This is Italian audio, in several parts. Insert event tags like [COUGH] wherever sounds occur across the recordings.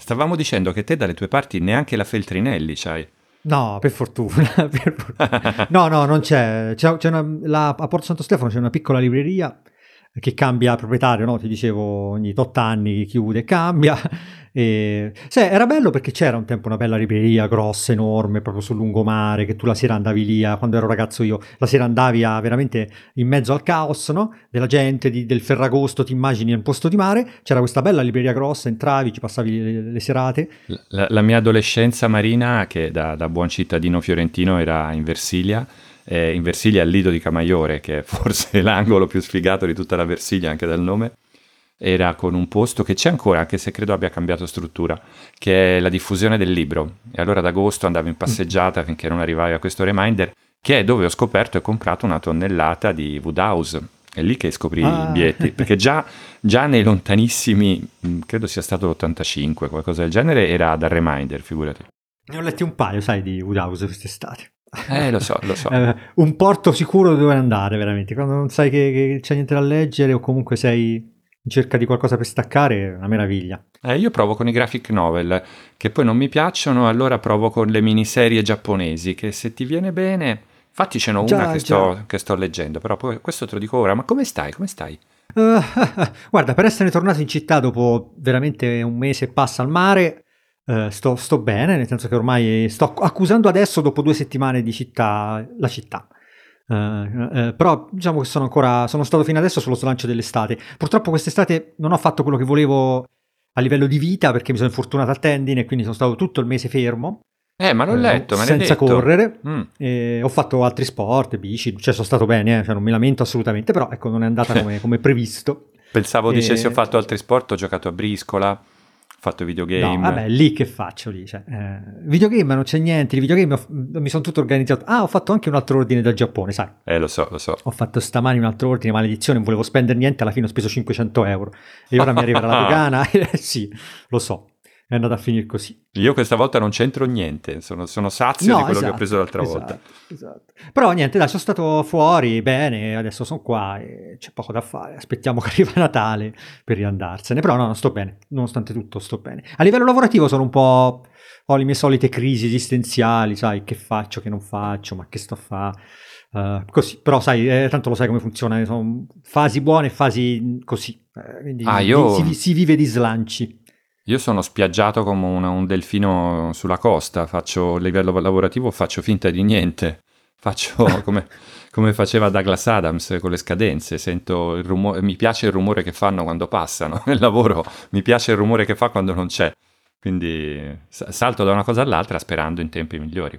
Stavamo dicendo che te dalle tue parti neanche la Feltrinelli c'hai. No, per fortuna. [LAUGHS] per fortuna. no, no, non c'è. c'è, c'è una, la, a Porto Santo Stefano c'è una piccola libreria che cambia proprietario, no? Ti dicevo, ogni tot anni chiude cambia. [LAUGHS] E... Sì, era bello perché c'era un tempo una bella libreria grossa, enorme, proprio sul lungomare, che tu la sera andavi lì, quando ero ragazzo io, la sera andavi a, veramente in mezzo al caos, no? Della gente, di, del Ferragosto, ti immagini nel posto di mare, c'era questa bella libreria grossa, entravi, ci passavi le, le serate. La, la, mia adolescenza marina, che da, da buon cittadino fiorentino era in Versilia, eh, in Versilia al Lido di Camaiore, che è forse [LAUGHS] l'angolo più sfigato di tutta la Versilia anche dal nome, era con un posto che c'è ancora, anche se credo abbia cambiato struttura, che è la diffusione del libro. E allora ad agosto andavo in passeggiata finché non arrivavi a questo reminder, che è dove ho scoperto e comprato una tonnellata di Woodhouse. È lì che scoprì ah. i biglietti, perché già, già, nei lontanissimi, mm, credo sia stato l'85, qualcosa del genere, era da reminder, figurati. Ne ho letti un paio, sai, di Woodhouse quest'estate. Eh, lo so, lo so. [LAUGHS] Eh, un porto sicuro dove andare, veramente. Quando non sai che, che c'è niente da leggere o comunque sei in cerca di qualcosa per staccare, è una meraviglia. Eh, io provo con i graphic novel, che poi non mi piacciono, allora provo con le miniserie giapponesi, che se ti viene bene... Infatti ce n'ho già, una che sto, che sto, leggendo, però poi questo te lo dico ora. Ma come stai? Come stai? Uh, [LAUGHS] guarda, per essere tornato in città dopo veramente un mese e passa al mare, Uh, sto, sto, bene, nel senso che ormai sto accusando adesso, dopo due settimane di città, la città. Uh, uh, però diciamo che sono ancora, sono stato fino adesso sullo slancio dell'estate. Purtroppo quest'estate non ho fatto quello che volevo a livello di vita perché mi sono infortunato al tendine e quindi sono stato tutto il mese fermo. Eh, ma l'ho letto, me senza correre. Mm. ho fatto altri sport, bici, cioè sono stato bene, eh, cioè non mi lamento assolutamente, però ecco non è andata [LAUGHS] come, come previsto. Pensavo dicessi ho fatto altri sport, ho giocato a briscola fatto videogame. No, vabbè, lì che faccio lì? Cioè, eh, videogame non c'è niente, di videogame ho, mi sono tutto organizzato. Ah, ho fatto anche un altro ordine dal Giappone, sai? Eh, lo so, lo so. Ho fatto stamani un altro ordine, maledizione, non volevo spendere niente, alla fine ho speso 500 euro. E ora mi arriva la [LAUGHS] dogana, [LAUGHS] eh, sì, lo so è andata a finire così. Io questa volta non c'entro niente, sono, sono sazio no, di quello esatto, che ho esatto, preso l'altra esatto, volta. Esatto. Però niente, dai, sono stato fuori, bene, adesso sono qua e c'è poco da fare. Aspettiamo [LAUGHS] che arriva Natale per riandarsene. Però no, non sto bene, nonostante tutto sto bene. A livello lavorativo sono un po'... ho le mie solite crisi esistenziali, sai, che faccio, che non faccio, ma che sto a fare. Uh, così, però sai, eh, tanto lo sai come funziona, sono fasi buone e fasi così, eh, quindi ah, io... si, si, vive di slanci. Io sono spiaggiato come una, un delfino sulla costa, faccio a livello lavorativo faccio finta di niente, [LAUGHS] faccio come, come, faceva Douglas Adams con le scadenze, sento il rumore, mi piace il rumore che fanno quando passano [LAUGHS] nel lavoro, mi piace il rumore che fa quando non c'è, quindi salto da una cosa all'altra sperando in tempi migliori.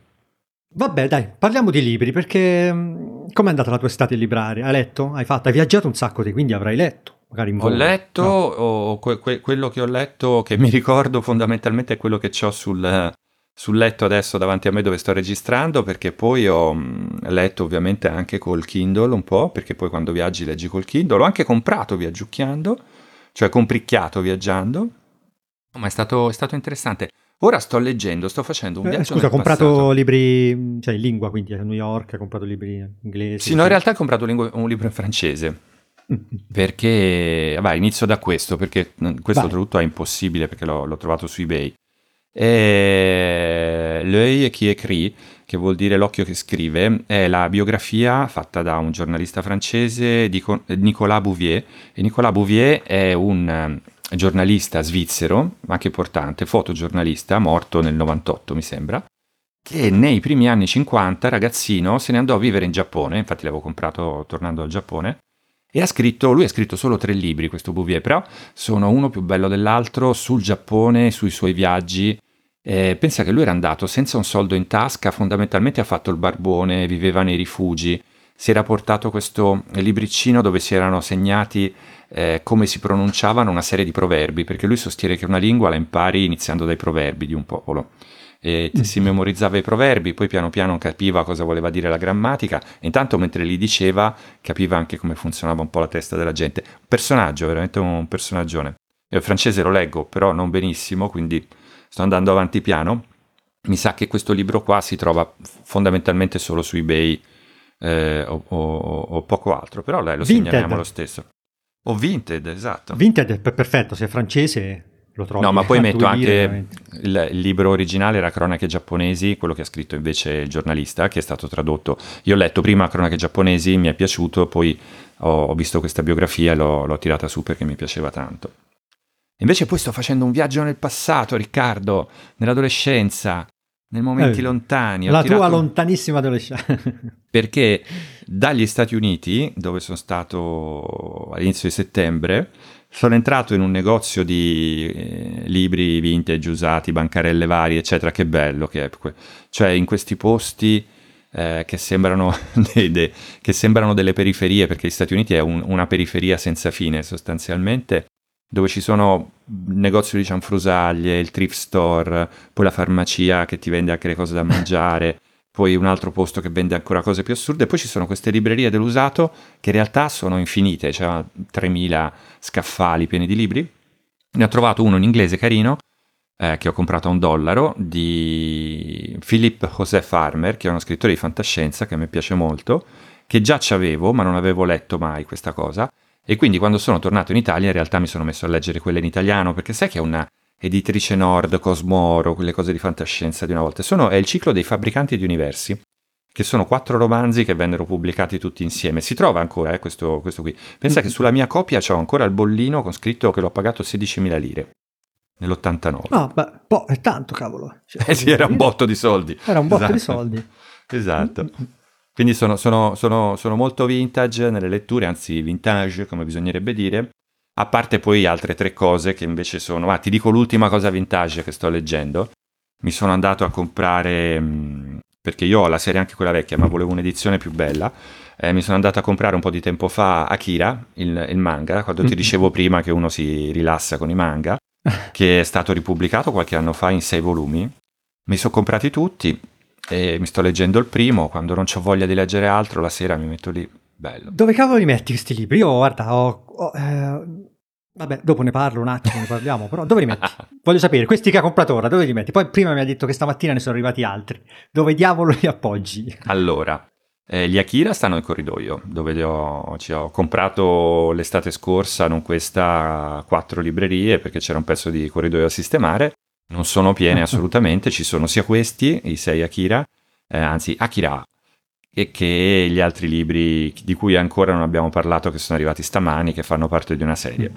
Vabbè, dai, parliamo di libri, perché mm, com'è andata la tua estate in libraria? Hai letto? Hai fatto? Hai viaggiato un sacco di, quindi avrai letto magari in volo. Ho letto, no? que- que- quello che ho letto, che mi ricordo fondamentalmente è quello che ho sul, sul, letto adesso davanti a me dove sto registrando, perché poi ho mh, letto ovviamente anche col Kindle un po', perché poi quando viaggi leggi col Kindle, l'ho anche comprato viaggiucchiando, cioè compricchiato viaggiando, ma è stato, è stato interessante. Ora sto leggendo, sto facendo un eh, viaggio. Scusa, ha comprato passato. libri, cioè in lingua, quindi a New York, ha comprato libri inglesi. Sì, no, in realtà ho comprato un libro in francese perché, vabbè, inizio da questo, perché questo Vai. è impossibile perché l'ho, l'ho trovato su eBay. E L'œil qui écrit, che vuol dire l'occhio che scrive, è la biografia fatta da un giornalista francese, di Nicolas Bouvier. E Nicolas Bouvier è un eh, giornalista svizzero, ma anche importante, fotogiornalista, morto nel 98 mi sembra, che nei primi anni 50, ragazzino, se ne andò a vivere in Giappone, infatti l'avevo comprato tornando al Giappone, e ha scritto, lui ha scritto solo tre libri, questo Bouvier, però sono uno più bello dell'altro sul Giappone, sui suoi viaggi. Eh, pensa che lui era andato senza un soldo in tasca, fondamentalmente ha fatto il barbone, viveva nei rifugi, si era portato questo libricino dove si erano segnati eh, come si pronunciavano una serie di proverbi, perché lui sostiene che una lingua la impari iniziando dai proverbi di un popolo e si memorizzava i proverbi, poi piano piano capiva cosa voleva dire la grammatica e intanto mentre li diceva capiva anche come funzionava un po' la testa della gente. Un personaggio, veramente un personaggione. Il francese lo leggo, però non benissimo, quindi sto andando avanti piano. Mi sa che questo libro qua si trova fondamentalmente solo su eBay eh, o, o, o, poco altro, però lei lo Vinted. segnaliamo lo stesso. O Vinted, esatto. Vinted perfetto, se è francese lo trovi No, ma poi [LAUGHS] metto anche il, il libro originale era Cronache giapponesi, quello che ha scritto invece il giornalista, che è stato tradotto. Io ho letto prima Cronache giapponesi, mi è piaciuto, poi ho, ho visto questa biografia e l'ho, l'ho tirata su perché mi piaceva tanto. Invece poi sto facendo un viaggio nel passato, Riccardo, nell'adolescenza, nei momenti Eh, lontani. La tua lontanissima adolescenza. [LAUGHS] perché dagli Stati Uniti, dove sono stato all'inizio di settembre, sono entrato in un negozio di eh, libri vintage usati, bancarelle varie, eccetera. Che bello che è. Cioè, in questi posti eh, che, sembrano [LAUGHS] dei- de- che sembrano delle periferie, perché gli Stati Uniti è un- una periferia senza fine, sostanzialmente, dove ci sono negozio di cianfrusaglie, il thrift store, poi la farmacia che ti vende anche le cose da mangiare [LAUGHS] poi un altro posto che vende ancora cose più assurde, poi ci sono queste librerie dell'usato che in realtà sono infinite, c'è 3000 scaffali pieni di libri. Ne ho trovato uno in inglese carino, eh, che ho comprato a un dollaro, di Philip José Farmer, che è uno scrittore di fantascienza che a me piace molto, che già c'avevo, ma non avevo letto mai questa cosa. E quindi quando sono tornato in Italia in realtà mi sono messo a leggere quelle in italiano, perché sai che è una editrice Nord, Cosmoro, quelle cose di fantascienza di una volta. Sono, è il ciclo dei fabbricanti di universi, che sono quattro romanzi che vennero pubblicati tutti insieme. Si trova ancora eh, questo, questo qui. Pensa che sulla mia copia c'ho ancora il bollino con scritto che l'ho pagato 16.000 lire nell'89. No, beh, boh, è tanto, cavolo. Cioè, Eh sì, era un botto di soldi. Era un botto di Esatto. soldi. Esatto. Quindi sono, sono- sono- sono molto vintage nelle letture, anzi vintage come bisognerebbe dire, a parte poi altre tre cose che invece sono... Ah, ti dico l'ultima cosa vintage che sto leggendo. Mi sono andato a comprare, mh, perché io ho la serie anche quella vecchia, ma volevo un'edizione più bella. Eh, mi sono andato a comprare un po' di tempo fa Akira, il, il manga, quando ti dicevo prima che uno si rilassa con i manga, [LAUGHS] che è stato ripubblicato qualche anno fa in sei volumi. Mi sono comprati tutti e mi sto leggendo il primo, quando non ho voglia di leggere altro, la sera mi metto lì, bello. Dove cavolo li metti questi libri? Io, guarda, ho... ho, eh, vabbè, dopo ne parlo un attimo, ne parliamo, però dove li metti? [LAUGHS] Voglio sapere, questi che ha comprato ora, dove li metti? Poi prima mi ha detto che stamattina ne sono arrivati altri. Dove diavolo li appoggi? Allora, eh, gli Akira stanno in corridoio, dove li ho, ci ho comprato l'estate scorsa, non questa, quattro librerie, perché c'era un pezzo di corridoio da sistemare. Non sono piene [LAUGHS] assolutamente, ci sono sia questi, i sei Akira, eh, anzi Akira, e che gli altri libri di cui ancora non abbiamo parlato, che sono arrivati stamani, che fanno parte di una serie.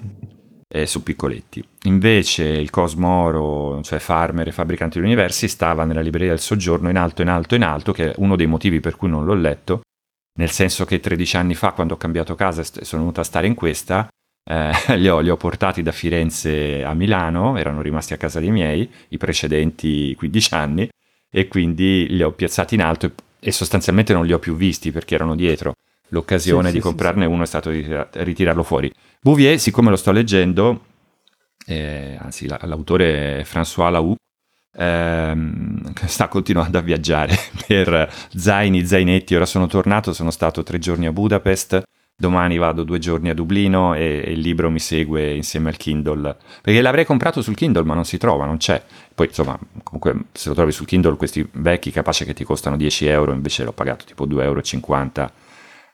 eh, su piccoletti. Invece il Cosmoro, cioè Farmer e Fabbricanti di Universi, stava nella libreria del soggiorno in alto, in alto, in alto, che è uno dei motivi per cui non l'ho letto, nel senso che 13 anni fa, quando ho cambiato casa e sono venuto a stare in questa, eh, [LAUGHS] li, ho, li ho portati da Firenze a Milano, erano rimasti a casa dei miei, i precedenti 15 anni, e quindi li ho piazzati in alto e, e sostanzialmente non li ho più visti perché erano dietro. L'occasione Sì, di sì, sì, comprarne uno è stato ritira- ritirarlo fuori. Bouvier, siccome lo sto leggendo, eh, anzi la- l'autore è François Lau, ehm, [LAUGHS] sta continuando a viaggiare [LAUGHS] per zaini, zainetti, ora sono tornato, sono stato tre giorni a Budapest, domani vado due giorni a Dublino e, e il libro mi segue insieme al Kindle, perché l'avrei comprato sul Kindle ma non si trova, non c'è. Poi insomma, comunque se lo trovi sul Kindle questi vecchi capace che ti costano 10 euro, invece l'ho pagato tipo 2,50 euro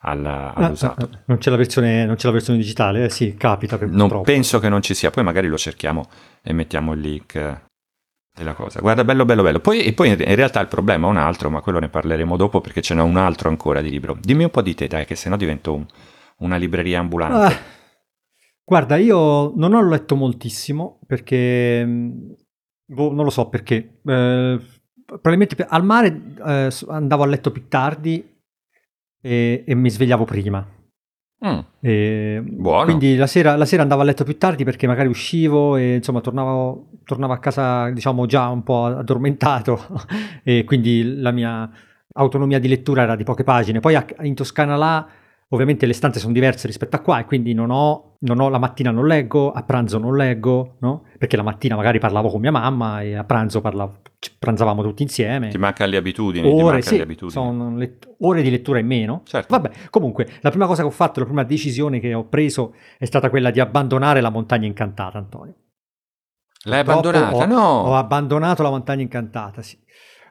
alla- all'usato. Ah, ah, non, c'è la versione, non c'è la versione digitale? Eh, sì, capita. per- Non purtroppo. penso che non ci sia, poi magari lo cerchiamo e mettiamo il link della cosa. Guarda, bello, bello, bello. Poi, e poi in in realtà il problema è un altro, ma quello ne parleremo dopo perché ce n'è un altro ancora di libro. Dimmi un po' di te, dai, che sennò divento un- una libreria ambulante. Ah, guarda, io non ho letto moltissimo perché, mh, boh, non lo so perché. Eh, probabilmente al mare eh, andavo a letto più tardi e, e mi svegliavo prima. Mm, E Buono. Quindi la sera, la sera andavo a letto più tardi perché magari uscivo e insomma tornavo, tornavo a casa diciamo già un po' addormentato [LAUGHS] e quindi la mia autonomia di lettura era di poche pagine. Poi in Toscana là ovviamente le stanze sono diverse rispetto a qua e quindi non ho, non ho la mattina non leggo, a pranzo non leggo, no? Perché la mattina magari parlavo con mia mamma e a pranzo parlavo, pranzavamo tutti insieme Ti mancano le abitudini, ti ore, sì, le abitudini. sono let- ore di lettura in meno. Certo. Vabbè, comunque, la prima cosa che ho fatto, la prima decisione che ho preso è stata quella di abbandonare la montagna incantata, Antonio. L'hai Purtroppo abbandonata? ho- no! Ho abbandonato la montagna incantata, sì.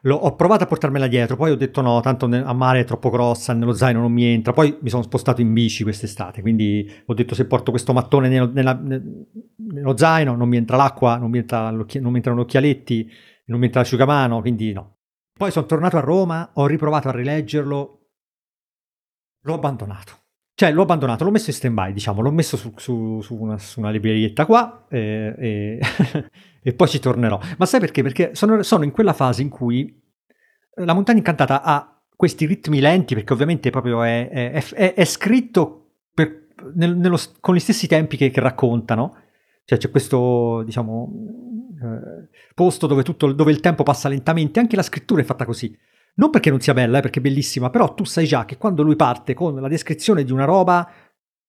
L'ho- ho provato a portarmela dietro, poi ho detto no, tanto a mare è troppo grossa, nello zaino non mi entra. Poi mi sono spostato in bici quest'estate, quindi ho detto se porto questo mattone nello, nella- ne- nello zaino non mi entra l'acqua, non mi, entra non mi entrano gli occhialetti, non mi entra l'asciugamano, quindi no. Poi sono tornato a Roma, ho riprovato a rileggerlo, l'ho abbandonato. Cioè l'ho abbandonato, l'ho messo in stand-by, diciamo, l'ho messo su, su- su una, su una librerietta qua e, e- [LAUGHS] e poi ci tornerò. Ma sai perché? Perché sono, sono in quella fase in cui la montagna incantata ha questi ritmi lenti, perché ovviamente proprio è, è- è- è scritto per- nel- nello- con gli stessi tempi che, che raccontano. Cioè c'è questo, diciamo, eh, posto dove, tutto, dove il tempo passa lentamente, anche la scrittura è fatta così. Non perché non sia bella, eh, perché è bellissima, però tu sai già che quando lui parte con la descrizione di una roba,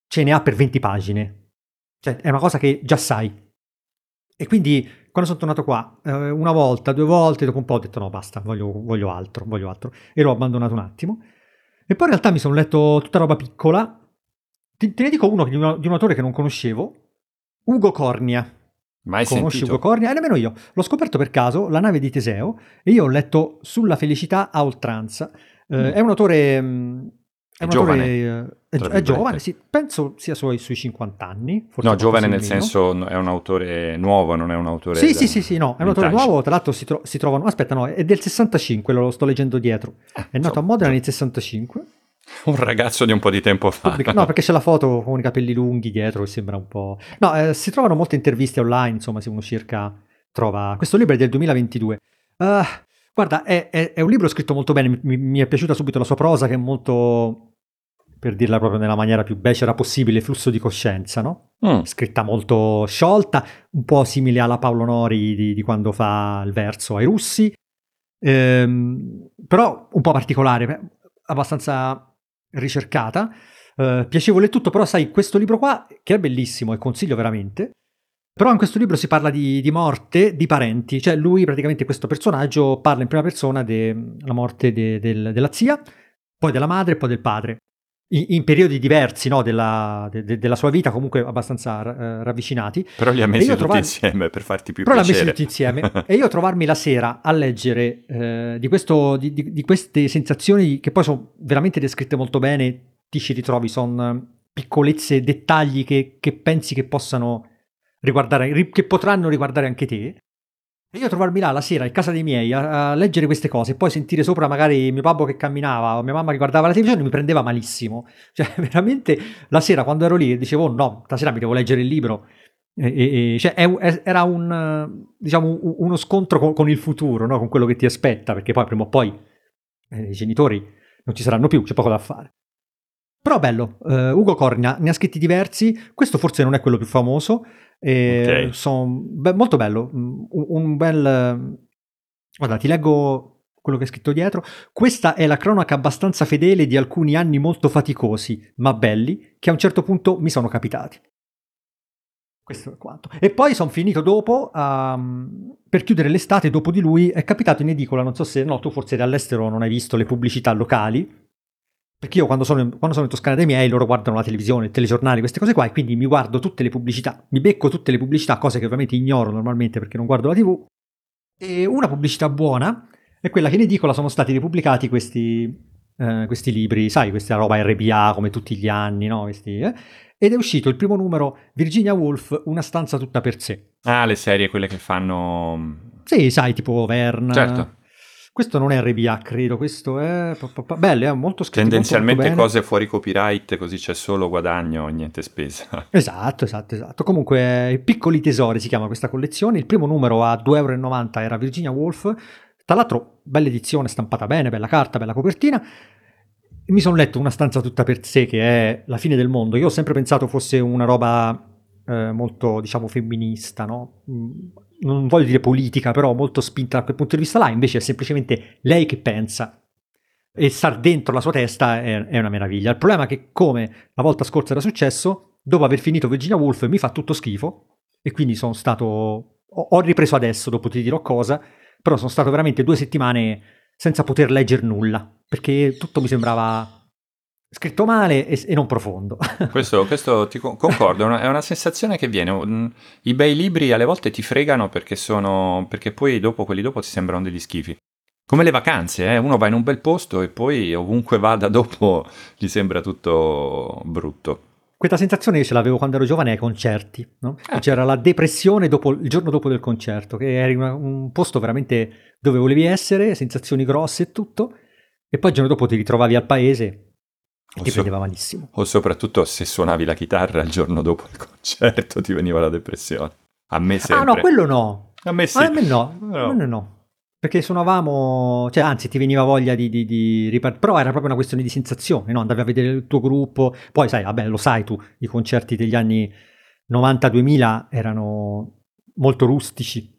ce ne ha per 20 pagine. Cioè, è una cosa che già sai. E quindi, quando sono tornato qua, eh, una volta, due volte, dopo un po' ho detto no, basta, voglio, voglio altro, voglio altro. E l'ho abbandonato un attimo. E poi in realtà mi sono letto tutta roba piccola. Te, te ne dico uno di un, di un autore che non conoscevo, Ugo Cornia. Mai Conosci sentito? Ugo Cornia? E nemmeno io. L'ho scoperto per caso, La nave di Teseo, e io ho letto Sulla felicità a oltranza. Eh, Mm. È un autore... mm, È, È un giovane, autore, eh, è, gio- è virgolette. giovane, sì, penso sia sui, sui 50 anni. No, giovane nel meno. senso è un autore nuovo, non è un autore... Sì, da- sì, sì, sì, no, è un autore vintage. nuovo, tra l'altro si, tro- si trovano... Aspetta, no, è del 65, lo sto leggendo dietro. Ah, È nato insomma, a Modena nel 65. [LAUGHS] Un ragazzo di un po' di tempo fa. No, perché c'è la foto con i capelli lunghi dietro che sembra un po'... No, eh, si trovano molte interviste online, insomma, se uno cerca trova... Questo libro è del 2022. Ah, guarda, è, è- è un libro scritto molto bene, mi, mi è piaciuta subito la sua prosa che è molto, per dirla proprio nella maniera più becera possibile, flusso di coscienza, no? Mm, Scritta molto sciolta, un po' simile alla Paolo Nori di, di quando fa il verso ai russi, ehm, però un po' particolare, abbastanza ricercata. Eh, piacevole tutto, però sai, questo libro qua, che è bellissimo e consiglio veramente, però in questo libro si parla di, di morte di parenti, cioè lui praticamente questo personaggio parla in prima persona della morte de- del- della zia, poi della madre poi del padre, in, in periodi diversi no, della, de- de- della sua vita, comunque abbastanza eh, ravvicinati. Però li ha messi tutti trovare- insieme per farti più Però l'ha messi piacere. tutti insieme. [LAUGHS] e io trovarmi la sera a leggere eh, di, questo, di, di- di queste sensazioni che poi sono veramente descritte molto bene, ti ci ritrovi, sono piccolezze, dettagli che, che pensi che possano riguardare, ri- che potranno riguardare anche te. E io trovarmi là la sera in casa dei miei a, a leggere queste cose e poi sentire sopra magari mio babbo che camminava o mia mamma che guardava la televisione mi prendeva malissimo. [LAUGHS] Cioè, veramente la sera quando ero lì dicevo: "Oh, no, stasera mi devo leggere il libro. E- e- cioè, è è- era un, diciamo, uno scontro con, con il futuro, no? con quello che ti aspetta, perché poi prima o poi eh, i genitori non ci saranno più, c'è poco da fare. Però bello, eh, Ugo Cornia ne ha scritti diversi, questo forse non è quello più famoso, e Ok. son- beh, molto bello, mm, un, un bel... Guarda, ti leggo quello che è scritto dietro. Questa è la cronaca abbastanza fedele di alcuni anni molto faticosi, ma belli, che a un certo punto mi sono capitati. Questo è quanto. E poi sono finito dopo, ehm, per chiudere l'estate, dopo di lui, è capitato in edicola, non so se, no, tu forse eri all'estero non hai visto le pubblicità locali, perché io quando sono, in, quando sono in Toscana dei miei, loro guardano la televisione, il telegiornali, queste cose qua, e quindi mi guardo tutte le pubblicità, mi becco tutte le pubblicità, cose che ovviamente ignoro normalmente perché non guardo la TV, e una pubblicità buona è quella che in edicola sono stati ripubblicati questi, eh, questi libri, sai, questa roba RPA come tutti gli anni, no? Questi, eh? Ed è uscito il primo numero, Virginia Woolf, Una stanza tutta per sé. Ah, le serie, quelle che fanno... Sì, sai, tipo Vern. Certo. Questo non è RPA, credo, questo è... Bello, è molto scritto. Tendenzialmente molto cose fuori copyright, così c'è solo guadagno e niente spesa. [LAUGHS] Esatto, esatto, esatto. Comunque, eh, Piccoli Tesori si chiama questa collezione. Il primo numero a 2,90 euro era Virginia Woolf. Tra l'altro, bella edizione, stampata bene, bella carta, bella copertina. Mi sono letto Una stanza tutta per sé, che è la fine del mondo. Io ho sempre pensato fosse una roba eh, molto, diciamo, femminista, no? Non voglio dire politica, però molto spinta da quel punto di vista là. Invece è semplicemente lei che pensa. E star dentro la sua testa è, è una meraviglia. Il problema è che, come la volta scorsa era successo, dopo aver finito Virginia Woolf mi fa tutto schifo. E quindi sono stato. Ho, ho ripreso adesso, dopo ti dirò cosa. Però sono stato veramente due settimane senza poter leggere nulla. Perché tutto mi sembrava scritto male e, e non profondo. [LAUGHS] Questo, questo ti co- concordo, è una, sensazione che viene. I bei libri alle volte ti fregano perché sono. perché poi dopo quelli dopo ti sembrano degli schifi. Come le vacanze, eh? uno va in un bel posto e poi ovunque vada dopo [LAUGHS] gli sembra tutto brutto. Questa sensazione io ce l'avevo quando ero giovane ai concerti, no? eh. C'era la depressione dopo, il giorno dopo del concerto, che eri una, un posto veramente dove volevi essere, sensazioni grosse e tutto, e poi il giorno dopo ti ritrovavi al paese ti so- prendeva malissimo. O soprattutto se suonavi la chitarra il giorno dopo il concerto ti veniva la depressione. A me sempre. Ah no, quello no. A me sì. A me no, no. A me no. Perché suonavamo, cioè anzi ti veniva voglia di, di, di ripartire, però era proprio una questione di sensazione, no? Andavi a vedere il tuo gruppo, poi sai, vabbè, lo sai tu, i concerti degli anni 90-2000 erano molto rustici.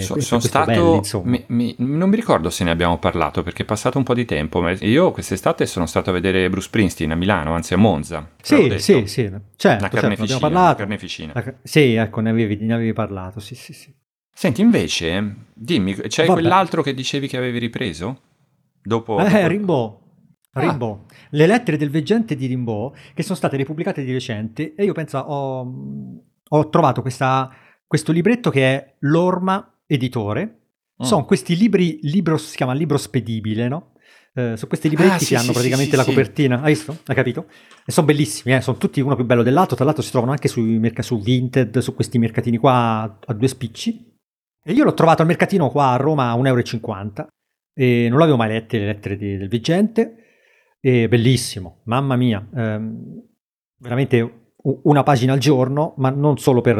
So, sono stato, belli, mi, mi, non mi ricordo se ne abbiamo parlato perché è passato un po' di tempo, ma io quest'estate sono stato a vedere Bruce Springsteen a Milano, anzi a Monza. Sì, sì, sì, certo, una carneficina, certo, parlato. carneficina. La, sì, ecco, ne avevi, ne avevi parlato, sì, sì, sì. Senti, invece, dimmi, c'è Vabbè. quell'altro che dicevi che avevi ripreso? Dopo... Eh, dopo... Rimbaud. Ah. Rimbaud. Le lettere del veggente di Rimbaud, che sono state ripubblicate di recente, e io penso, ho, ho trovato questa, questo libretto che è L'Orma Editore. Mm. Sono questi libri, libro, si chiama libro spedibile, no? Eh, sono questi libretti ah, sì, che hanno praticamente sì, la copertina. Hai visto? Hai capito? E sono bellissimi, eh? sono tutti uno più bello dell'altro. Tra l'altro si trovano anche sui su Vinted, su questi mercatini qua a due spicci. E io l'ho trovato al mercatino qua a Roma a 1,50 euro e non l'avevo mai letto le lettere di, del veggente. E bellissimo, mamma mia, ehm, veramente una pagina al giorno, ma non solo per,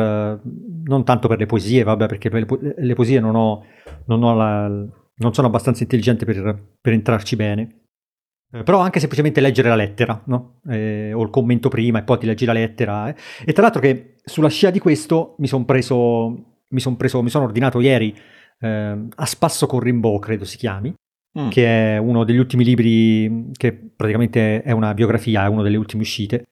non tanto per le poesie, vabbè, perché per le, le poesie non, ho, non, ho la, non, sono abbastanza intelligente per, per entrarci bene. Eh, però anche semplicemente leggere la lettera, no? eh, o il commento prima e poi ti leggi la lettera. Eh. E tra l'altro che sulla scia di questo mi sono preso mi sono preso, mi sono ordinato ieri eh, A spasso con Rimbaud, credo si chiami, mm. che è uno degli ultimi libri che praticamente è una biografia, è uno delle ultime uscite,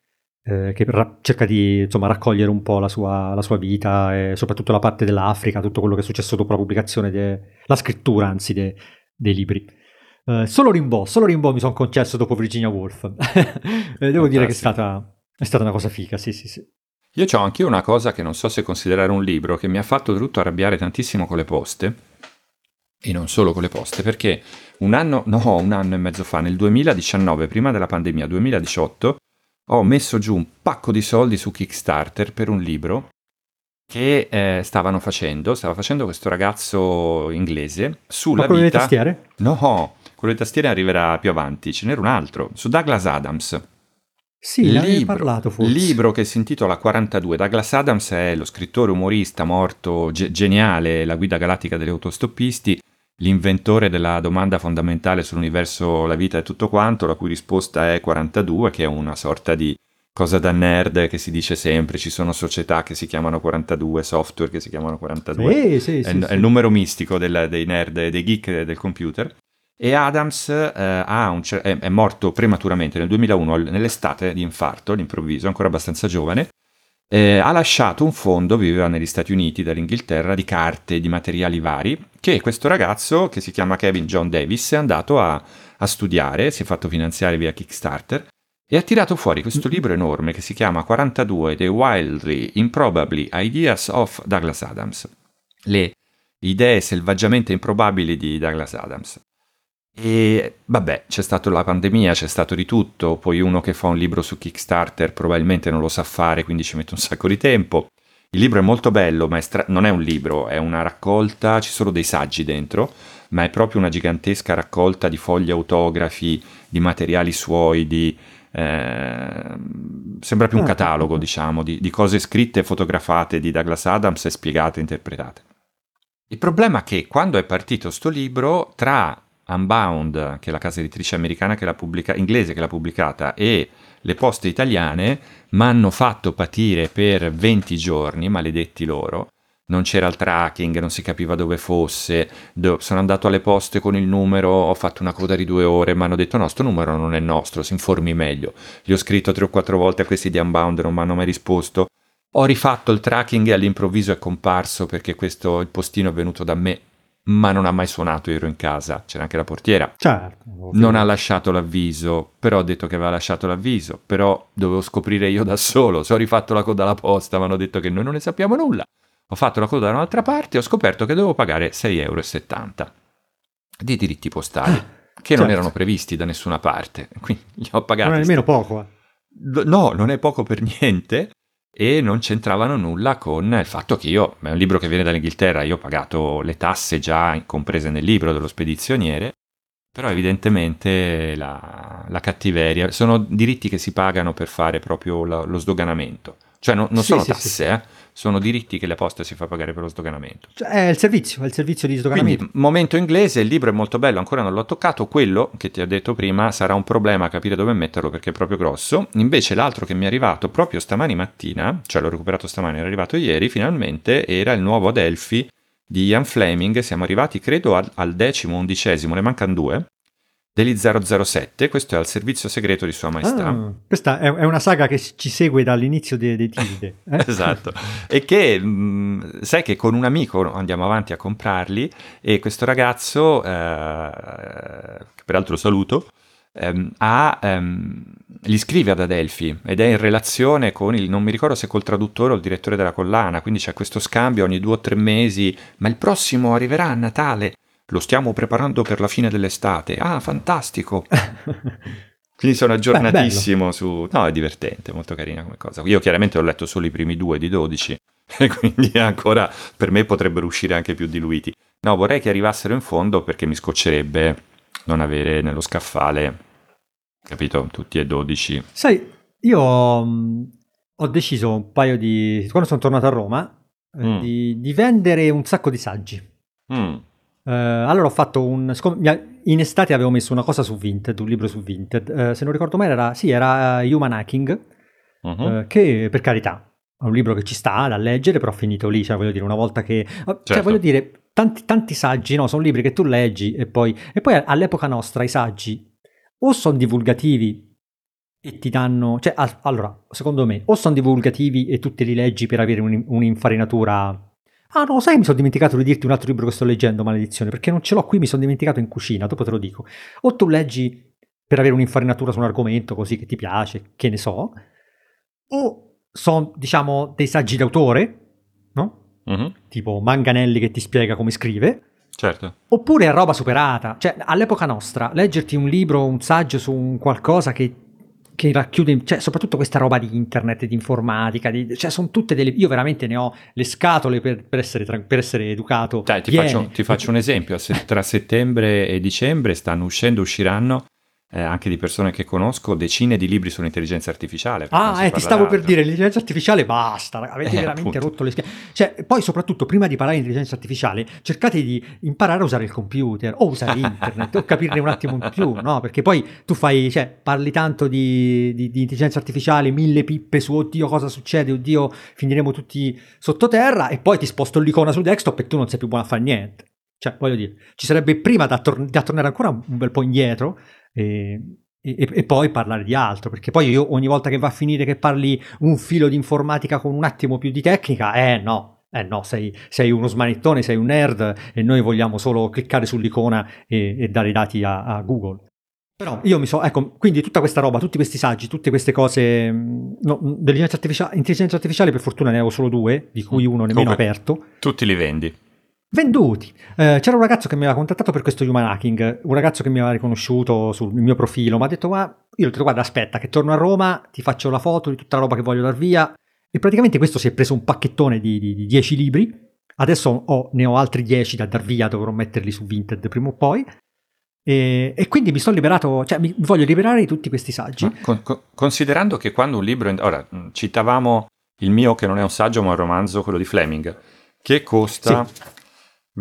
eh, che ra- cerca di insomma, raccogliere un po' la sua, la sua, vita e soprattutto la parte dell'Africa, tutto quello che è successo dopo la pubblicazione, de- la scrittura anzi de- dei libri. Uh, solo Rimbaud, solo Rimbaud mi sono concesso dopo Virginia Woolf. [LAUGHS] Devo Fantastico. dire che è stata, è stata una cosa fica, sì, sì, sì. Io ho anche una cosa che non so se considerare un libro, che mi ha fatto tutto arrabbiare tantissimo con le poste, e non solo con le poste, perché un anno, no, un anno e mezzo fa, nel 2019, prima della pandemia, 2018, ho messo giù un pacco di soldi su Kickstarter per un libro che eh, stavano facendo, stava facendo questo ragazzo inglese sulla Ma quello vita... delle tastiere? No, quello delle tastiere arriverà più avanti, ce n'era un altro, su Douglas Adams. Sì, libro, parlato forse. libro che si intitola 42. Douglas Adams è lo scrittore umorista morto ge- geniale, la guida galattica degli autostoppisti, l'inventore della domanda fondamentale sull'universo, la vita e tutto quanto, la cui risposta è 42, che è una sorta di cosa da nerd che si dice sempre, ci sono società che si chiamano 42, software che si chiamano 42. Sì, sì, è, sì, è il numero mistico del, dei nerd, dei geek del computer. E Adams eh, un, è, è, morto prematuramente nel 2001, nell'estate di infarto, all'improvviso, ancora abbastanza giovane. Eh, ha lasciato un fondo, viveva negli Stati Uniti, dall'Inghilterra, di carte, di materiali vari, che questo ragazzo, che si chiama Kevin John Davis, è andato a, a studiare, si è fatto finanziare via Kickstarter, e ha tirato fuori questo libro enorme che si chiama 42 The Wildly Improbably Ideas of Douglas Adams. Le idee selvaggiamente improbabili di Douglas Adams. E vabbè, c'è stata la pandemia, c'è stato di tutto, poi uno che fa un libro su Kickstarter probabilmente non lo sa fare, quindi ci mette un sacco di tempo. Il libro è molto bello, ma è stra- non è un libro, è una raccolta, ci sono dei saggi dentro, ma è proprio una gigantesca raccolta di fogli autografi, di materiali suoi, di... Eh, sembra più un ah, catalogo, diciamo, di, di cose scritte e fotografate di Douglas Adams e spiegate e interpretate. Il problema è che quando è partito sto libro, tra Unbound, che è la casa editrice americana che l'ha pubblica- inglese che l'ha pubblicata, e le poste italiane mi hanno fatto patire per 20 giorni, maledetti loro. Non c'era il tracking, non si capiva dove fosse. Do- sono andato alle poste con il numero, ho fatto una coda di due ore, mi hanno detto no, sto numero non è nostro, si informi meglio. Gli ho scritto tre o quattro volte a questi di Unbound, non mi hanno mai risposto. Ho rifatto il tracking e all'improvviso è comparso perché questo, il postino è venuto da me ma non ha mai suonato, io ero in casa, c'era anche la portiera. Certo. Non ha lasciato l'avviso, però ho detto che aveva lasciato l'avviso, però dovevo scoprire io da solo, se ho rifatto la coda alla posta, mi hanno detto che noi non ne sappiamo nulla. Ho fatto la coda da un'altra parte e ho scoperto che dovevo pagare 6,70 euro. dei diritti postali Ah, che non certo. erano previsti da nessuna parte. [LAUGHS] Quindi li ho pagati. Non è nemmeno poco. eh. No, non è poco per niente e non c'entravano nulla con il fatto che io, è un libro che viene dall'Inghilterra, io ho pagato le tasse già comprese nel libro dello spedizioniere, però evidentemente la, la cattiveria, sono diritti che si pagano per fare proprio la- lo sdoganamento, cioè no- non Sì, sono sì, tasse, sì. eh, sono diritti che la posta si fa pagare per lo sdoganamento. Cioè, è il servizio, è il servizio di sdoganamento. Quindi, momento inglese, il libro è molto bello, ancora non l'ho toccato. Quello che ti ho detto prima sarà un problema capire dove metterlo perché è proprio grosso. Invece, l'altro che mi è arrivato proprio stamani mattina, cioè l'ho recuperato stamani, era arrivato ieri, finalmente era il nuovo Adelphi di Ian Fleming. Siamo arrivati, credo, al, al decimo, undicesimo, ne mancano due. Degli 007, questo è al servizio segreto di Sua Maestà. Ah, questa è, una saga che ci segue dall'inizio dei, dei Tilde. [LAUGHS] eh? Esatto, e che mh, sai che con un amico andiamo avanti a comprarli e questo ragazzo, eh, che peraltro saluto, ehm, ha, ehm, gli scrive ad Adelphi ed è in relazione con il, non mi ricordo se col traduttore o il direttore della collana, quindi c'è questo scambio ogni due o tre mesi, ma il prossimo arriverà a Natale, lo stiamo preparando per la fine dell'estate, ah fantastico, [LAUGHS] quindi sono aggiornatissimo su... No, è divertente, molto carina come cosa. Io chiaramente ho letto solo i primi due di 12 [LAUGHS] e quindi ancora per me potrebbero uscire anche più diluiti. No, vorrei che arrivassero in fondo perché mi scoccerebbe non avere nello scaffale, capito, tutti e 12. Sai, io mh, ho deciso un paio di... quando sono tornato a Roma, Mm. di, di vendere un sacco di saggi. Mm, Eh, allora ho fatto un... in estate avevo messo una cosa su Vinted, un libro su Vinted. Eh, se non ricordo male era... Sì, era eh, Human Hacking, mhm. eh, che per carità è un libro che ci sta da leggere, però finito lì, cioè voglio dire, una volta che... Cioè Certo. voglio dire, tanti, tanti saggi, no? Sono libri che tu leggi e poi... E poi all'epoca nostra i saggi o sono divulgativi e ti danno... Cioè, al- allora, secondo me, o sono divulgativi e tu te li leggi per avere un- un'infarinatura... Ah no, sai, mi sono dimenticato di dirti un altro libro che sto leggendo, maledizione, perché non ce l'ho qui, mi sono dimenticato in cucina, dopo te lo dico. O tu leggi per avere un'infarinatura su un argomento così che ti piace, che ne so, o sono, diciamo, dei saggi d'autore, no? Mhm, Tipo Manganelli che ti spiega come scrive, Certo. oppure è roba superata. Cioè, all'epoca nostra, leggerti un libro, un saggio su un qualcosa che, che racchiude, cioè, soprattutto questa roba di internet, di informatica, di- cioè, sono tutte delle... Io veramente ne ho le scatole per, per essere, per essere educato. Dai, ti, faccio, ti faccio un esempio. Se- Tra settembre e dicembre stanno uscendo, usciranno eh, anche di persone che conosco decine di libri sull'intelligenza artificiale. Ah, eh, ti stavo per dire, l'intelligenza artificiale basta, avete [LAUGHS] Eh, veramente appunto. rotto le schiene. Cioè, poi soprattutto prima di parlare di intelligenza artificiale, cercate di imparare a usare il computer o usare internet o capirne un attimo in più, [LAUGHS] no? Perché poi tu fai, cioè, parli tanto di, di- di intelligenza artificiale, mille pippe su oddio cosa succede, oddio finiremo tutti sottoterra e poi ti sposto l'icona sul desktop e tu non sei più buono a fare niente. Cioè, voglio dire, ci sarebbe prima da, tor- da tornare ancora un bel po' indietro e, e- e poi parlare di altro, perché poi io ogni volta che va a finire che parli un filo di informatica con un attimo più di tecnica, eh no, eh no, sei, sei uno smanettone, sei un nerd e noi vogliamo solo cliccare sull'icona e, e dare i dati a, a Google. Però io mi so, ecco, quindi tutta questa roba, tutti questi saggi, tutte queste cose, mh, no, mh, dell'intelligenza artificiale, intelligenza artificiale per fortuna ne avevo solo due, di cui uno nemmeno Comunque- aperto. Tutti li vendi. Venduti. Eh, c'era un ragazzo che mi aveva contattato per questo human hacking, un ragazzo che mi aveva riconosciuto sul mio profilo, mi ha detto, ma io ho detto, guarda, aspetta, che torno a Roma, ti faccio la foto di tutta la roba che voglio dar via. E praticamente questo si è preso un pacchettone di, di, di 10 libri, adesso ho- ne ho altri 10 da dar via, dovrò metterli su Vinted prima o poi. E, e quindi mi sono liberato, cioè mi voglio liberare di tutti questi saggi. Con- con- considerando che quando un libro... Ora, citavamo il mio che non è un saggio ma un romanzo, quello di Fleming, che costa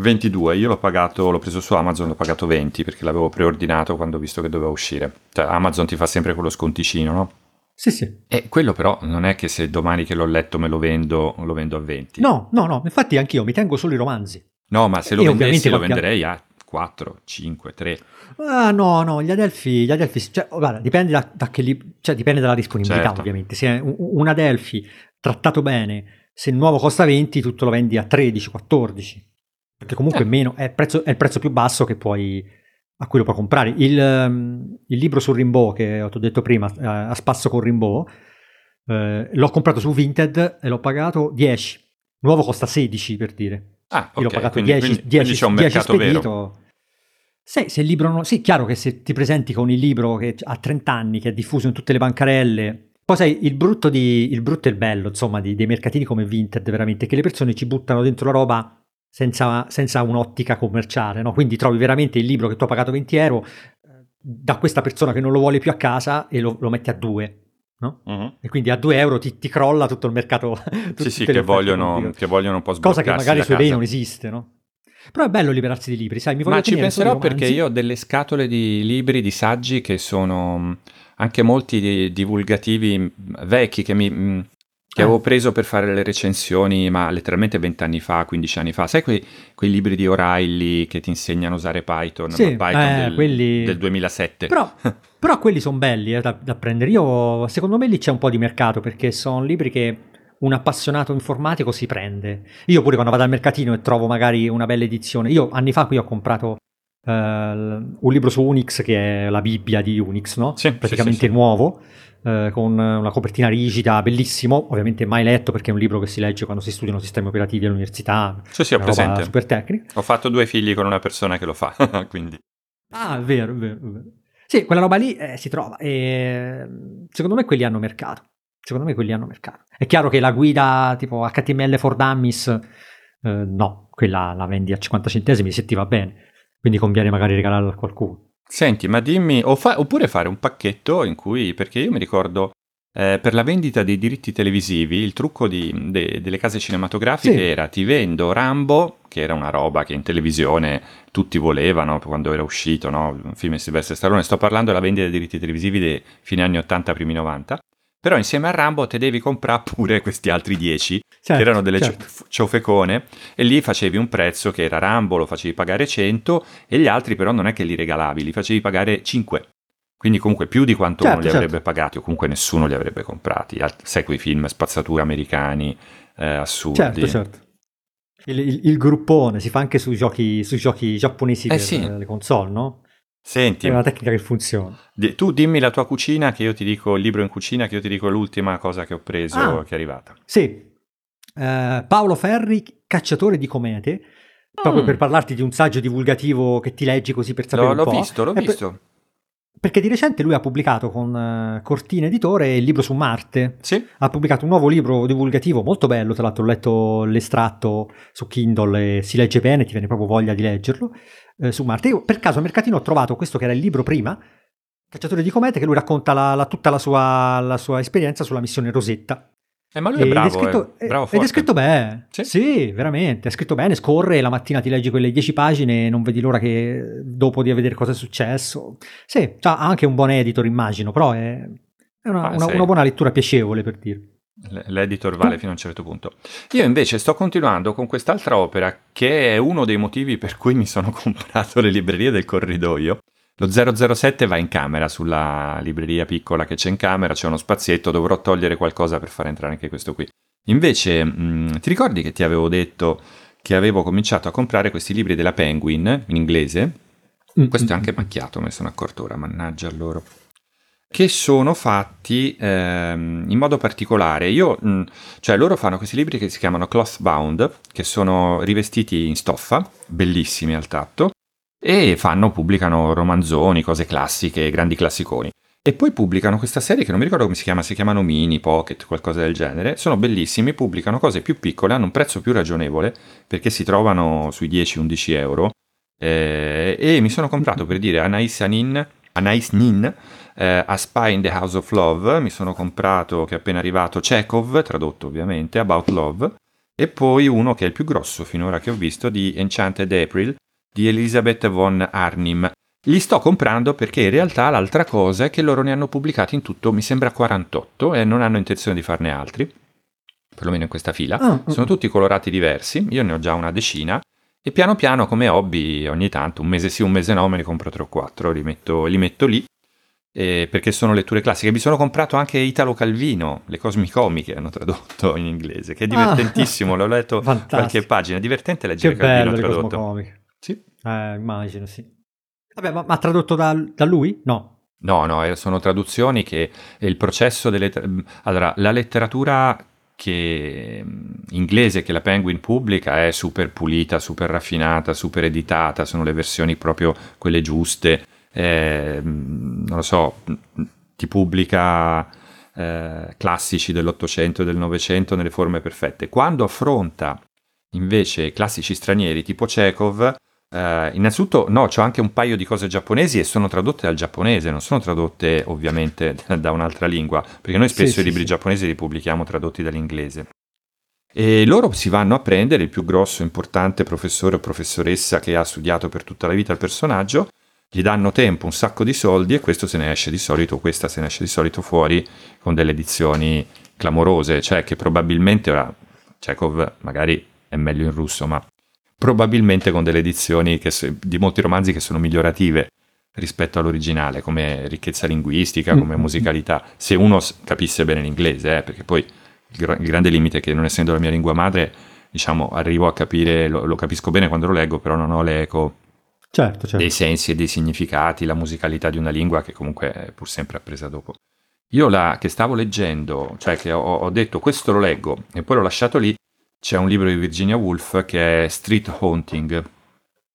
22. Io l'ho pagato, l'ho preso su Amazon, l'ho pagato 20 perché l'avevo preordinato quando ho visto che doveva uscire. Cioè, Amazon ti fa sempre quello sconticino, no? Sì, sì. E quello però non è che se domani che l'ho letto me lo vendo, lo vendo a 20. No, no, no, infatti anch'io mi tengo solo i romanzi. No, ma se lo E vendessi lo qualche- venderei a 4, 5, 3. Ah, no, no, gli Adelphi, gli Adelphi cioè, guarda, dipende, da, da che li- cioè, dipende dalla disponibilità, Certo. ovviamente. Se un, un Adelphi trattato bene, se il nuovo costa 20, tu te lo vendi a 13, 14. Perché comunque Eh. è meno, è, il prezzo, è il prezzo più basso che puoi, a cui lo puoi comprare. Il, ehm, il libro sul Rimbaud, che ho detto prima, eh, a spasso con Rimbaud, eh, l'ho comprato su Vinted e l'ho pagato 10. Nuovo costa 16, per dire. Ah, Io l'ho pagato quindi, 10, quindi- 10, quindi c'è un 10 mercato vero. spedito. Sì, se il libro non... sì, chiaro che se ti presenti con il libro che ha 30 anni, che è diffuso in tutte le bancarelle, poi sai, il brutto, di, il brutto e il bello, insomma, di, dei mercatini come Vinted, veramente, è che le persone ci buttano dentro la roba senza, senza un'ottica commerciale, no? Quindi trovi veramente il libro che tu hai pagato 20 euro eh, da questa persona che non lo vuole più a casa e lo, lo metti a due. No? Uh-huh. E quindi a 2 euro ti, ti, crolla tutto il mercato. [LAUGHS] Sì, sì, che vogliono, che vogliono, un po' sbloccarsi Cosa che magari su eBay non esiste, no? Però è bello liberarsi di libri, sai, mi Ma ci penserò perché io ho delle scatole di libri, di saggi che sono anche molti divulgativi vecchi che mi, mm, che avevo preso per fare le recensioni, ma letteralmente vent'anni fa, 15 anni fa. Sai quei, quei, libri di O'Reilly che ti insegnano a usare Python? Sì, Python eh, del, quelli... del, 2007. Però, [LAUGHS] però quelli sono belli eh, da, da, prendere. Io, secondo me lì c'è un po' di mercato perché sono libri che un appassionato informatico si prende. Io pure quando vado al mercatino e trovo magari una bella edizione. Io anni fa qui ho comprato uh, un libro su Unix che è la Bibbia di Unix, no? Sì, Praticamente sì, sì, nuovo eh, con una copertina rigida, bellissimo, ovviamente mai letto perché è un libro che si legge quando si studiano sistemi operativi all'università. Sì, sì, ho presente. Super tecnica. Ho fatto due figli con una persona che lo fa, [LAUGHS] quindi... Ah, è vero, è vero, è vero. Sì, quella roba lì eh, si trova e secondo me quelli hanno mercato. Secondo me quelli hanno mercato. È chiaro che la guida tipo HTML for Dummies, eh, no, quella la vendi a 50 centesimi se ti va bene, quindi conviene magari regalarla a qualcuno. Senti, ma dimmi, o fa- oppure fare un pacchetto in cui, perché io mi ricordo eh, per la vendita dei diritti televisivi, il trucco di, de, delle case cinematografiche sì. era ti vendo Rambo, che era una roba che in televisione tutti volevano quando era uscito, no? un film di Silvestre Stallone, sto parlando della vendita dei diritti televisivi dei fine anni 80, primi 90, però insieme a Rambo te devi comprare pure questi altri 10 certo, che erano delle certo. ciofecone e lì facevi un prezzo che era Rambo, lo facevi pagare 100 e gli altri però non è che li regalavi, li facevi pagare 5. Quindi comunque più di quanto certo, uno li certo. avrebbe pagati o comunque nessuno li avrebbe comprati. Sai quei film spazzatura americani eh, assurdi. Certo, certo. Il, il, il, gruppone si fa anche sui giochi, sui giochi giapponesi eh per sì. le console, no? Senti, è una tecnica che funziona. Di, tu dimmi la tua cucina, che io ti dico il libro in cucina, che io ti dico l'ultima cosa che ho preso ah, che è arrivata. Sì, uh, Paolo Ferri, cacciatore di comete, mm. proprio per parlarti di un saggio divulgativo che ti leggi così per sapere l'ho, l'ho visto, l'ho è visto. Per, perché di recente lui ha pubblicato con uh, Cortina Editore il libro su Marte. Sì. Ha pubblicato un nuovo libro divulgativo molto bello, tra l'altro ho letto l'estratto su Kindle e si legge bene, ti viene proprio voglia di leggerlo eh, su Marte. Io per caso a Mercatino ho trovato questo che era il libro prima, Cacciatore di comete, che lui racconta la, la, tutta la sua, la sua, esperienza sulla missione Rosetta. Eh, ma lui è bravo, è scritto, è, bravo ed è scritto bene, sì? sì? veramente, è scritto bene, scorre, la mattina ti leggi quelle 10 pagine e non vedi l'ora che dopo di vedere cosa è successo. Sì, ha anche un buon editor immagino, però è, è una, ah, una, una buona lettura piacevole per dire. L'editor vale fino a un certo punto. Io invece sto continuando con quest'altra opera che è uno dei motivi per cui mi sono [LAUGHS] comprato le librerie del corridoio. Lo 007 va in camera sulla libreria piccola che c'è in camera, c'è uno spazietto, dovrò togliere qualcosa per far entrare anche questo qui. Invece, mh, mm, ti ricordi che ti avevo detto che avevo cominciato a comprare questi libri della Penguin in inglese? Mm, questo è mm, anche macchiato, me ne sono accorto ora, mannaggia loro che sono fatti ehm, in modo particolare. Io, mh, cioè loro fanno questi libri che si chiamano cloth bound, che sono rivestiti in stoffa, bellissimi al tatto, e fanno, pubblicano romanzoni, cose classiche, grandi classiconi. E poi pubblicano questa serie che non mi ricordo come si chiama, si chiamano Mini, Pocket, qualcosa del genere. Sono bellissimi, pubblicano cose più piccole, hanno un prezzo più ragionevole, perché si trovano sui 10-11 euro. Eh, e mi sono comprato per dire Anais Nin, Anais Nin eh, A Spy in the House of Love, mi sono comprato, che è appena arrivato, Chekhov, tradotto ovviamente, About Love, e poi uno che è il più grosso finora che ho visto, di Enchanted April, di Elizabeth von Arnim. Li sto comprando perché in realtà l'altra cosa è che loro ne hanno pubblicati in tutto, mi sembra 48, e non hanno intenzione di farne altri, perlomeno in questa fila. Oh, Sono tutti colorati diversi, io ne ho già una decina, e piano piano come hobby ogni tanto, un mese sì, un mese no, me ne compro 3 o 4, li metto, li metto lì eh, perché sono letture classiche. Mi sono comprato anche Italo Calvino, le Cosmicomiche hanno tradotto in inglese, che è ah. divertentissimo, ah, l'ho letto [LAUGHS] fantastico. qualche pagina, divertente leggere che Calvino bello, tradotto. Sì. Eh, immagino, sì. Vabbè, ma, ma tradotto da, da lui? No. No, no, eh, sono traduzioni che il processo delle... Allora, la letteratura che inglese che la Penguin pubblica è super pulita, super raffinata, super editata, sono le versioni proprio quelle giuste. Eh, non lo so, ti pubblica eh, classici dell'Ottocento e del Novecento nelle forme perfette. Quando affronta invece classici stranieri tipo Chekhov, eh, innanzitutto no, c'ho anche un paio di cose giapponesi e sono tradotte dal giapponese, non sono tradotte ovviamente [LAUGHS] da un'altra lingua, perché noi spesso sì, i libri sì, giapponesi li pubblichiamo tradotti dall'inglese. E loro si vanno a prendere il più grosso, importante professore o professoressa che ha studiato per tutta la vita il personaggio gli danno tempo, un sacco di soldi e questo se ne esce di solito, questa se ne esce di solito fuori con delle edizioni clamorose, cioè che probabilmente ora Chekhov magari è meglio in russo, ma probabilmente con delle edizioni che, di molti romanzi che sono migliorative rispetto all'originale, come ricchezza linguistica, come mm-hmm. musicalità, se uno capisse bene l'inglese, eh, perché poi il, gr- il, grande limite è che non essendo la mia lingua madre, diciamo, arrivo a capire, lo, lo capisco bene quando lo leggo, però non ho le eco certo, certo. dei sensi e dei significati, la musicalità di una lingua che comunque è pur sempre appresa dopo. Io la che stavo leggendo, cioè che ho, ho, detto questo lo leggo e poi l'ho lasciato lì, c'è un libro di Virginia Woolf che è Street Haunting.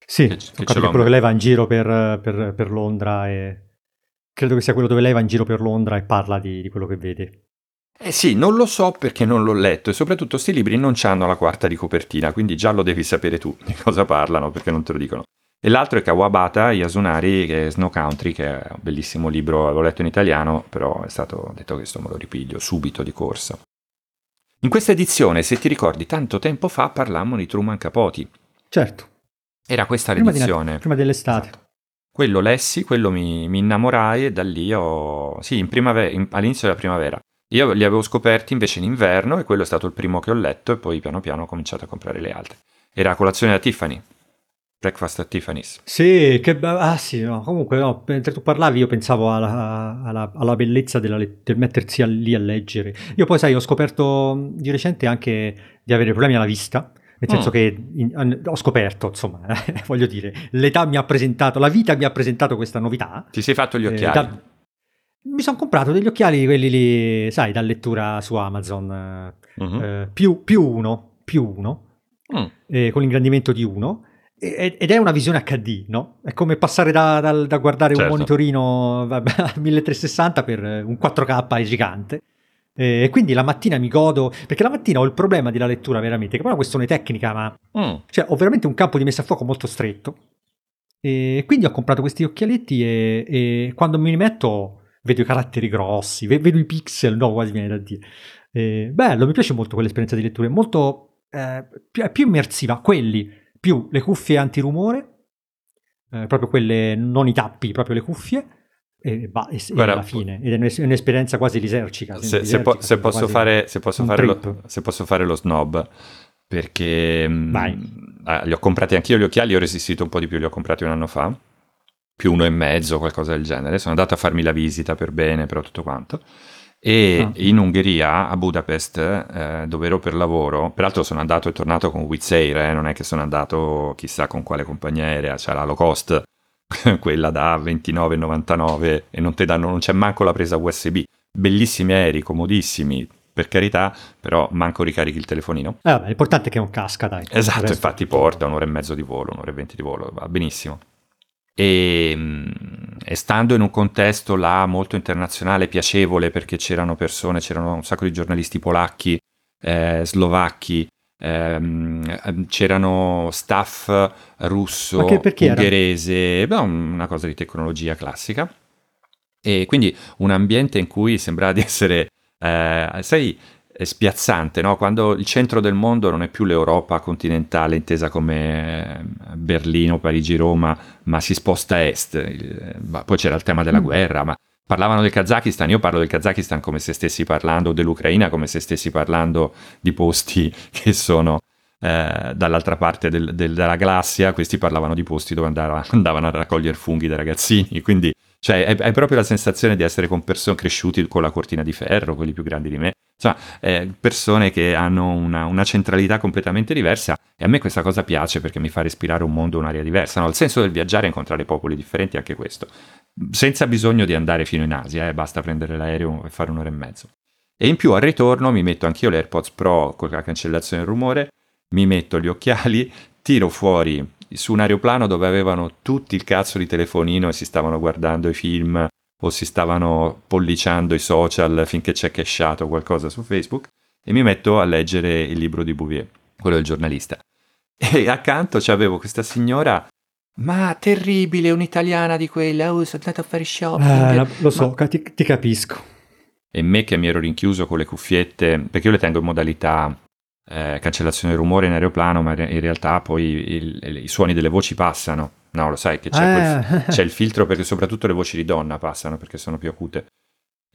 Sì, che, che quello che lei va in giro per, per, per, Londra e credo che sia quello dove lei va in giro per Londra e parla di, di quello che vede. Eh sì, non lo so perché non l'ho letto e soprattutto questi libri non hanno la quarta di copertina, quindi già lo devi sapere tu di cosa parlano perché non te lo dicono. E l'altro è Kawabata Yasunari, che è Snow Country, che è un bellissimo libro, l'ho letto in italiano, però è stato detto che questo me lo ripiglio subito di corsa. In questa edizione, se ti ricordi, tanto tempo fa parlammo di Truman Capote. Certo. Era questa prima l'edizione. Di, prima dell'estate. Esatto. Quello lessi, quello mi, mi, innamorai e da lì ho... Sì, in in, all'inizio della primavera. Io li avevo scoperti invece in inverno e quello è stato il primo che ho letto e poi piano piano ho cominciato a comprare le altre. Era colazione da Tiffany, Breakfast at Tiffany's. Sì, che ah sì, no. comunque no, mentre tu parlavi io pensavo alla, alla, alla bellezza della, del mettersi lì a leggere. Io poi sai, ho scoperto di recente anche di avere problemi alla vista, nel senso mm. che in, ho scoperto, insomma, [LAUGHS] voglio dire, l'età mi ha presentato, la vita mi ha presentato questa novità. Ti sei fatto gli occhiali? Eh, da, mi sono comprato degli occhiali, quelli lì, sai, da lettura su Amazon, uh-huh. eh, più, più, uno, più uno, mm. eh, con l'ingrandimento di uno ed è una visione HD, no? È come passare da, da, da guardare certo. [LAUGHS] un monitorino a 1360 per un 4K gigante. E quindi la mattina mi godo, perché la mattina ho il problema della lettura veramente, che poi è una questione tecnica, ma mm. cioè, ho veramente un campo di messa a fuoco molto stretto. E quindi ho comprato questi occhialetti e, e quando mi metto vedo i caratteri grossi, vedo i pixel, no, quasi viene da dire. E bello, mi piace molto quell'esperienza di lettura, è molto eh, più, più immersiva, quelli più le cuffie antirumore, eh, proprio quelle, non i tappi, proprio le cuffie, e, bah, e, Guarda, e alla fine. Ed è un'esperienza quasi lisercica. Se, lisercica, se, po- se, posso fare, se, posso fare lo, se posso fare lo snob, perché mh, mm, ah, li ho comprati anch'io gli occhiali, ho resistito un po' di più, li ho comprati un anno fa, più uno e mezzo, qualcosa del genere. Sono andato a farmi la visita per bene, però tutto quanto e ah. in Ungheria, a Budapest, eh, dove ero per lavoro, peraltro sono andato e tornato con Wizz Air, eh, non è che sono andato chissà con quale compagnia aerea, c'è la low cost, [LAUGHS] quella da 29,99 e non, danno, non c'è manco la presa USB. Bellissimi aerei, comodissimi, per carità, però manco ricarichi il telefonino. Eh, vabbè, l'importante è che non casca, dai. Esatto, infatti porta un'ora e mezzo di volo, un'ora e venti di volo, va benissimo e, mm, e, stando in un contesto là molto internazionale, piacevole, perché c'erano persone, c'erano un sacco di giornalisti polacchi, eh, slovacchi, ehm, c'erano staff russo, ungherese, beh, una cosa di tecnologia classica. E quindi un ambiente in cui sembra di essere, eh, sai, è spiazzante, no? quando il centro del mondo non è più l'Europa continentale intesa come eh, Berlino, Parigi, Roma, ma si sposta a est. Poi c'era il tema della mm. guerra, ma parlavano del Kazakistan, io parlo del Kazakistan come se stessi parlando dell'Ucraina, come se stessi parlando di posti [LAUGHS] che sono eh, dall'altra parte del, del, della galassia, questi parlavano di posti dove andava, [LAUGHS] andavano a raccogliere funghi dai ragazzini, quindi cioè, hai, proprio la sensazione di essere con persone cresciuti con la cortina di ferro, quelli più grandi di me. Insomma, eh, persone che hanno una, una, centralità completamente diversa e a me questa cosa piace perché mi fa respirare un mondo, un'aria diversa. No? Il senso del viaggiare e incontrare popoli differenti è anche questo. Senza bisogno di andare fino in Asia, eh, basta prendere l'aereo e fare un'ora e mezzo. E in più al ritorno mi metto anch'io l'AirPods Pro con la cancellazione del rumore, mi metto gli occhiali, tiro fuori su un aeroplano dove avevano tutti il cazzo di telefonino e si stavano guardando i film o si stavano polliciando i social finché c'è cachetato qualcosa su Facebook e mi metto a leggere il libro di Bouvier, quello del giornalista. E accanto c'avevo questa signora ma terribile, un'italiana di quella, oh, sono andata a fare shopping. Eh, lo so, Ma... ti, ti, capisco. E me che mi ero rinchiuso con le cuffiette, perché io le tengo in modalità eh, cancellazione del rumore in aeroplano, ma in realtà poi il, il, i suoni delle voci passano. No, lo sai che c'è, eh. quel, c'è il [LAUGHS] filtro perché soprattutto le voci di donna passano perché sono più acute.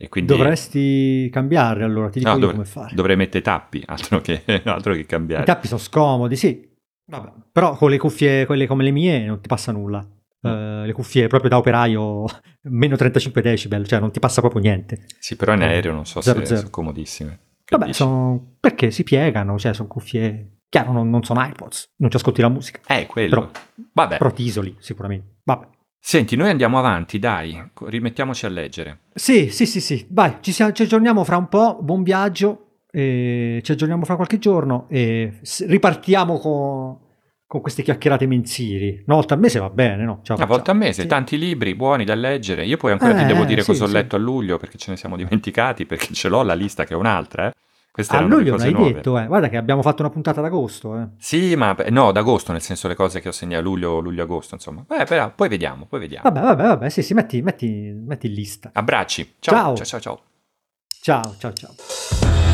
E quindi... Dovresti cambiare allora, ti dico no, dovre- come fare. Dovrei mettere tappi, altro che, [LAUGHS] altro che cambiare. I tappi sono scomodi, sì. Vabbè. Però con le cuffie, quelle come le mie, non ti passa nulla. Uh, le cuffie proprio da operaio, meno 35 decibel, cioè non ti passa proprio niente. Sì, però in aereo non so zero, se zero. sono comodissime. Vabbè, sono... perché si piegano, cioè sono cuffie... Chiaro, non, non sono iPods, non ci ascolti la musica. Eh, quello. Però, Vabbè. però ti isoli, sicuramente. Vabbè. Senti, noi andiamo avanti, dai, rimettiamoci a leggere. Sì, sì, sì, sì. Vai, ci, ci aggiorniamo fra un po', buon viaggio, ci aggiorniamo fra qualche giorno e ripartiamo con, con queste chiacchierate mensili. Una volta al mese va bene, no? Una volta al mese, sì. tanti libri buoni da leggere. Io poi ancora eh, ti devo dire sì, cosa ho letto a luglio perché ce ne siamo dimenticati, perché ce l'ho la lista che è un'altra, eh. Queste a luglio non hai nuove. detto, eh. guarda che abbiamo fatto una puntata d'agosto. Eh. Sì, ma no, d'agosto, nel senso le cose che ho segnato luglio, luglio-agosto, insomma. Beh, però, poi vediamo, poi vediamo. Vabbè, vabbè, vabbè, sì, sì, metti, metti, metti in lista. Abbracci. Ciao, ciao, ciao, ciao. Ciao, ciao, ciao.